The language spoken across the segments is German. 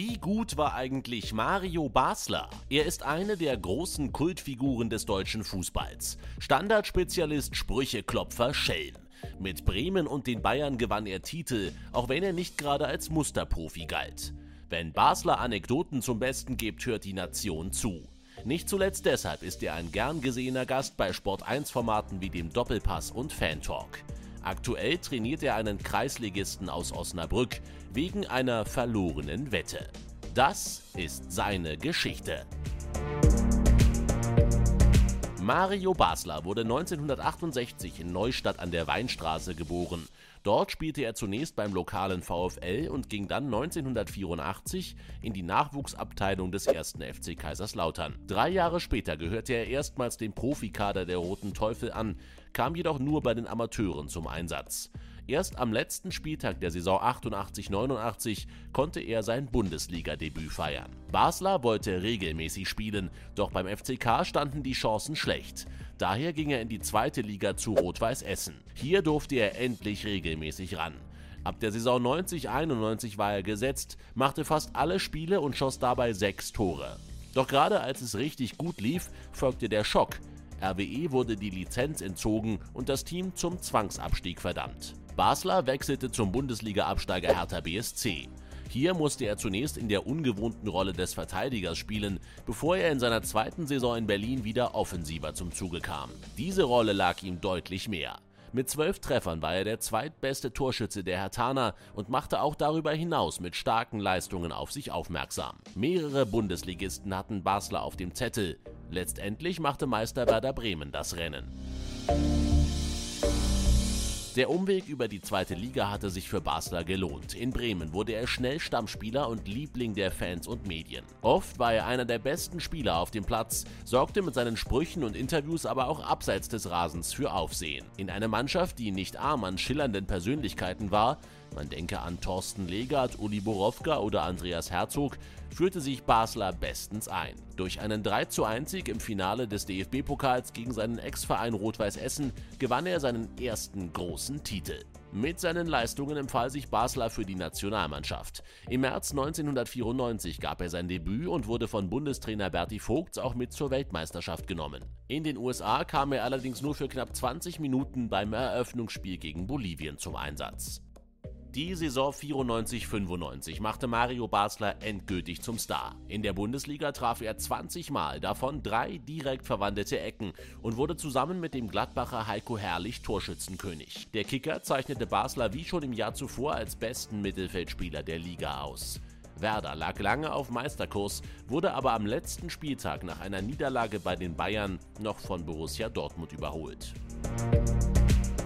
Wie gut war eigentlich Mario Basler? Er ist eine der großen Kultfiguren des deutschen Fußballs. Standardspezialist, Sprücheklopfer, Schelm. Mit Bremen und den Bayern gewann er Titel, auch wenn er nicht gerade als Musterprofi galt. Wenn Basler Anekdoten zum Besten gibt, hört die Nation zu. Nicht zuletzt deshalb ist er ein gern gesehener Gast bei Sport1-Formaten wie dem Doppelpass und Fantalk. Aktuell trainiert er einen Kreisligisten aus Osnabrück wegen einer verlorenen Wette. Das ist seine Geschichte. Mario Basler wurde 1968 in Neustadt an der Weinstraße geboren. Dort spielte er zunächst beim lokalen VfL und ging dann 1984 in die Nachwuchsabteilung des 1. FC Kaiserslautern. Drei Jahre später gehörte er erstmals dem Profikader der Roten Teufel an, kam jedoch nur bei den Amateuren zum Einsatz. Erst am letzten Spieltag der Saison 88-89 konnte er sein Bundesliga-Debüt feiern. Basler wollte regelmäßig spielen, doch beim FCK standen die Chancen schlecht. Daher ging er in die zweite Liga zu Rot-Weiß Essen. Hier durfte er endlich regelmäßig ran. Ab der Saison 90-91 war er gesetzt, machte fast alle Spiele und schoss dabei sechs Tore. Doch gerade als es richtig gut lief, folgte der Schock. RWE wurde die Lizenz entzogen und das Team zum Zwangsabstieg verdammt. Basler wechselte zum Bundesliga-Absteiger Hertha BSC. Hier musste er zunächst in der ungewohnten Rolle des Verteidigers spielen, bevor er in seiner zweiten Saison in Berlin wieder offensiver zum Zuge kam. Diese Rolle lag ihm deutlich mehr. Mit zwölf Treffern war er der zweitbeste Torschütze der Hertaner und machte auch darüber hinaus mit starken Leistungen auf sich aufmerksam. Mehrere Bundesligisten hatten Basler auf dem Zettel. Letztendlich machte Meister Werder Bremen das Rennen. Der Umweg über die zweite Liga hatte sich für Basler gelohnt. In Bremen wurde er schnell Stammspieler und Liebling der Fans und Medien. Oft war er einer der besten Spieler auf dem Platz, sorgte mit seinen Sprüchen und Interviews aber auch abseits des Rasens für Aufsehen. In einer Mannschaft, die nicht arm an schillernden Persönlichkeiten war, man denke an Thorsten Legert, Uli Borowka oder Andreas Herzog, führte sich Basler bestens ein. Durch einen 3:1 Sieg im Finale des DFB-Pokals gegen seinen Ex-Verein Rot-Weiß Essen gewann er seinen ersten großen Titel. Mit seinen Leistungen empfahl sich Basler für die Nationalmannschaft. Im März 1994 gab er sein Debüt und wurde von Bundestrainer Berti Vogts auch mit zur Weltmeisterschaft genommen. In den USA kam er allerdings nur für knapp 20 Minuten beim Eröffnungsspiel gegen Bolivien zum Einsatz. Die Saison 94-95 machte Mario Basler endgültig zum Star. In der Bundesliga traf er 20 Mal, davon drei direkt verwandelte Ecken und wurde zusammen mit dem Gladbacher Heiko Herrlich Torschützenkönig. Der Kicker zeichnete Basler wie schon im Jahr zuvor als besten Mittelfeldspieler der Liga aus. Werder lag lange auf Meisterkurs, wurde aber am letzten Spieltag nach einer Niederlage bei den Bayern noch von Borussia Dortmund überholt.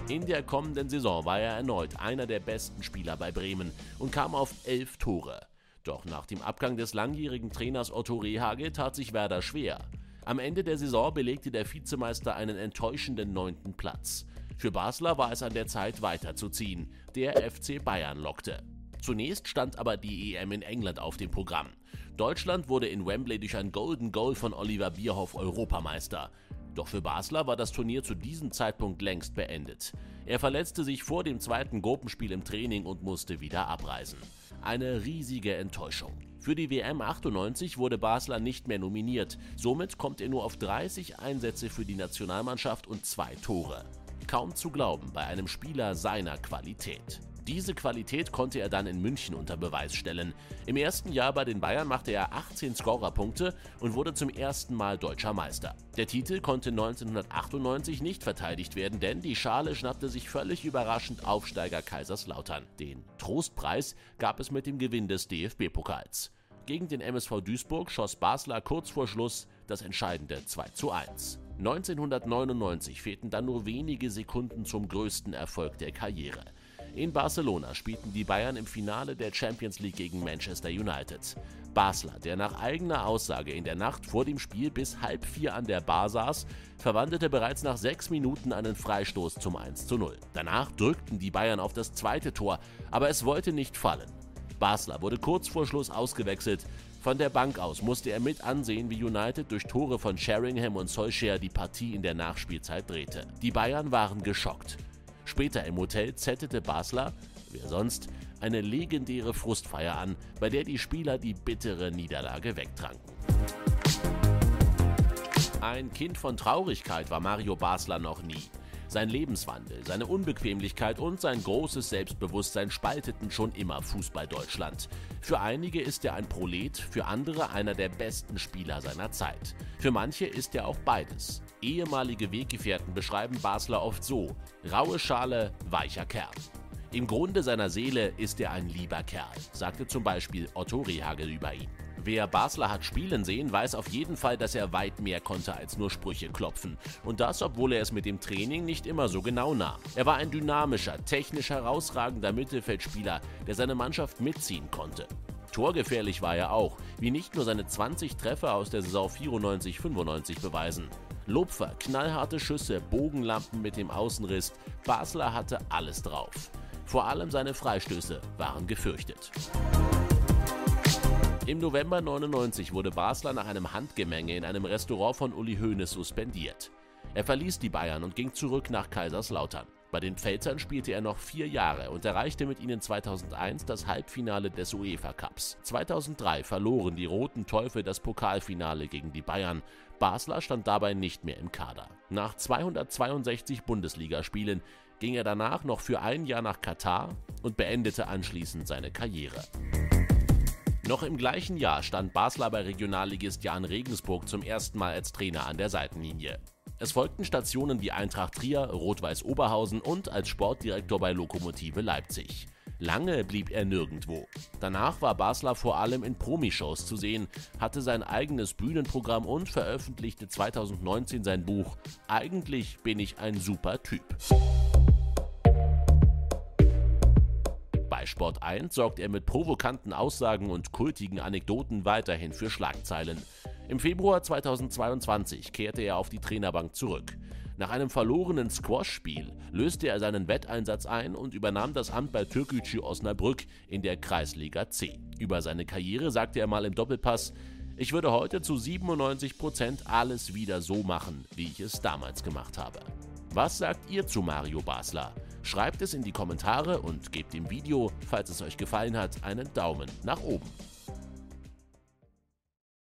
In der kommenden Saison war er erneut einer der besten Spieler bei Bremen und kam auf elf Tore. Doch nach dem Abgang des langjährigen Trainers Otto Rehagel tat sich Werder schwer. Am Ende der Saison belegte der Vizemeister einen enttäuschenden neunten Platz. Für Basler war es an der Zeit weiterzuziehen. Der FC Bayern lockte. Zunächst stand aber die EM in England auf dem Programm. Deutschland wurde in Wembley durch ein Golden Goal von Oliver Bierhoff Europameister. Doch für Basler war das Turnier zu diesem Zeitpunkt längst beendet. Er verletzte sich vor dem zweiten Gruppenspiel im Training und musste wieder abreisen. Eine riesige Enttäuschung. Für die WM 98 wurde Basler nicht mehr nominiert. Somit kommt er nur auf 30 Einsätze für die Nationalmannschaft und zwei Tore. Kaum zu glauben bei einem Spieler seiner Qualität. Diese Qualität konnte er dann in München unter Beweis stellen. Im ersten Jahr bei den Bayern machte er 18 Scorerpunkte und wurde zum ersten Mal deutscher Meister. Der Titel konnte 1998 nicht verteidigt werden, denn die Schale schnappte sich völlig überraschend Aufsteiger Kaiserslautern. Den Trostpreis gab es mit dem Gewinn des DFB-Pokals. Gegen den MSV Duisburg schoss Basler kurz vor Schluss das entscheidende 2 zu 1. 1999 fehlten dann nur wenige Sekunden zum größten Erfolg der Karriere. In Barcelona spielten die Bayern im Finale der Champions League gegen Manchester United. Basler, der nach eigener Aussage in der Nacht vor dem Spiel bis halb vier an der Bar saß, verwandelte bereits nach sechs Minuten einen Freistoß zum 1 zu 0. Danach drückten die Bayern auf das zweite Tor, aber es wollte nicht fallen. Basler wurde kurz vor Schluss ausgewechselt. Von der Bank aus musste er mit ansehen, wie United durch Tore von Sheringham und Solskjaer die Partie in der Nachspielzeit drehte. Die Bayern waren geschockt. Später im Hotel zettelte Basler, wer sonst, eine legendäre Frustfeier an, bei der die Spieler die bittere Niederlage wegtranken. Ein Kind von Traurigkeit war Mario Basler noch nie. Sein Lebenswandel, seine Unbequemlichkeit und sein großes Selbstbewusstsein spalteten schon immer Fußball Deutschland. Für einige ist er ein Prolet, für andere einer der besten Spieler seiner Zeit. Für manche ist er auch beides. Ehemalige Weggefährten beschreiben Basler oft so: raue Schale, weicher Kerl. Im Grunde seiner Seele ist er ein lieber Kerl, sagte zum Beispiel Otto Rehagel über ihn. Wer Basler hat spielen sehen, weiß auf jeden Fall, dass er weit mehr konnte als nur Sprüche klopfen. Und das, obwohl er es mit dem Training nicht immer so genau nahm. Er war ein dynamischer, technisch herausragender Mittelfeldspieler, der seine Mannschaft mitziehen konnte. Torgefährlich war er auch, wie nicht nur seine 20 Treffer aus der Saison 94-95 beweisen. Lupfer, knallharte Schüsse, Bogenlampen mit dem Außenriss, Basler hatte alles drauf. Vor allem seine Freistöße waren gefürchtet. Im November 99 wurde Basler nach einem Handgemenge in einem Restaurant von Uli Hoeneß suspendiert. Er verließ die Bayern und ging zurück nach Kaiserslautern. Bei den Pfälzern spielte er noch vier Jahre und erreichte mit ihnen 2001 das Halbfinale des UEFA Cups. 2003 verloren die Roten Teufel das Pokalfinale gegen die Bayern. Basler stand dabei nicht mehr im Kader. Nach 262 Bundesligaspielen ging er danach noch für ein Jahr nach Katar und beendete anschließend seine Karriere. Noch im gleichen Jahr stand Basler bei Regionalligist Jan Regensburg zum ersten Mal als Trainer an der Seitenlinie. Es folgten Stationen wie Eintracht Trier, Rot-Weiß Oberhausen und als Sportdirektor bei Lokomotive Leipzig. Lange blieb er nirgendwo. Danach war Basler vor allem in Promishows zu sehen, hatte sein eigenes Bühnenprogramm und veröffentlichte 2019 sein Buch Eigentlich bin ich ein super Typ. Sport 1 sorgt er mit provokanten Aussagen und kultigen Anekdoten weiterhin für Schlagzeilen. Im Februar 2022 kehrte er auf die Trainerbank zurück. Nach einem verlorenen Squash-Spiel löste er seinen Wetteinsatz ein und übernahm das Amt bei Türkgücü Osnabrück in der Kreisliga C. Über seine Karriere sagte er mal im Doppelpass, ich würde heute zu 97 Prozent alles wieder so machen, wie ich es damals gemacht habe. Was sagt ihr zu Mario Basler? Schreibt es in die Kommentare und gebt dem Video, falls es euch gefallen hat, einen Daumen nach oben.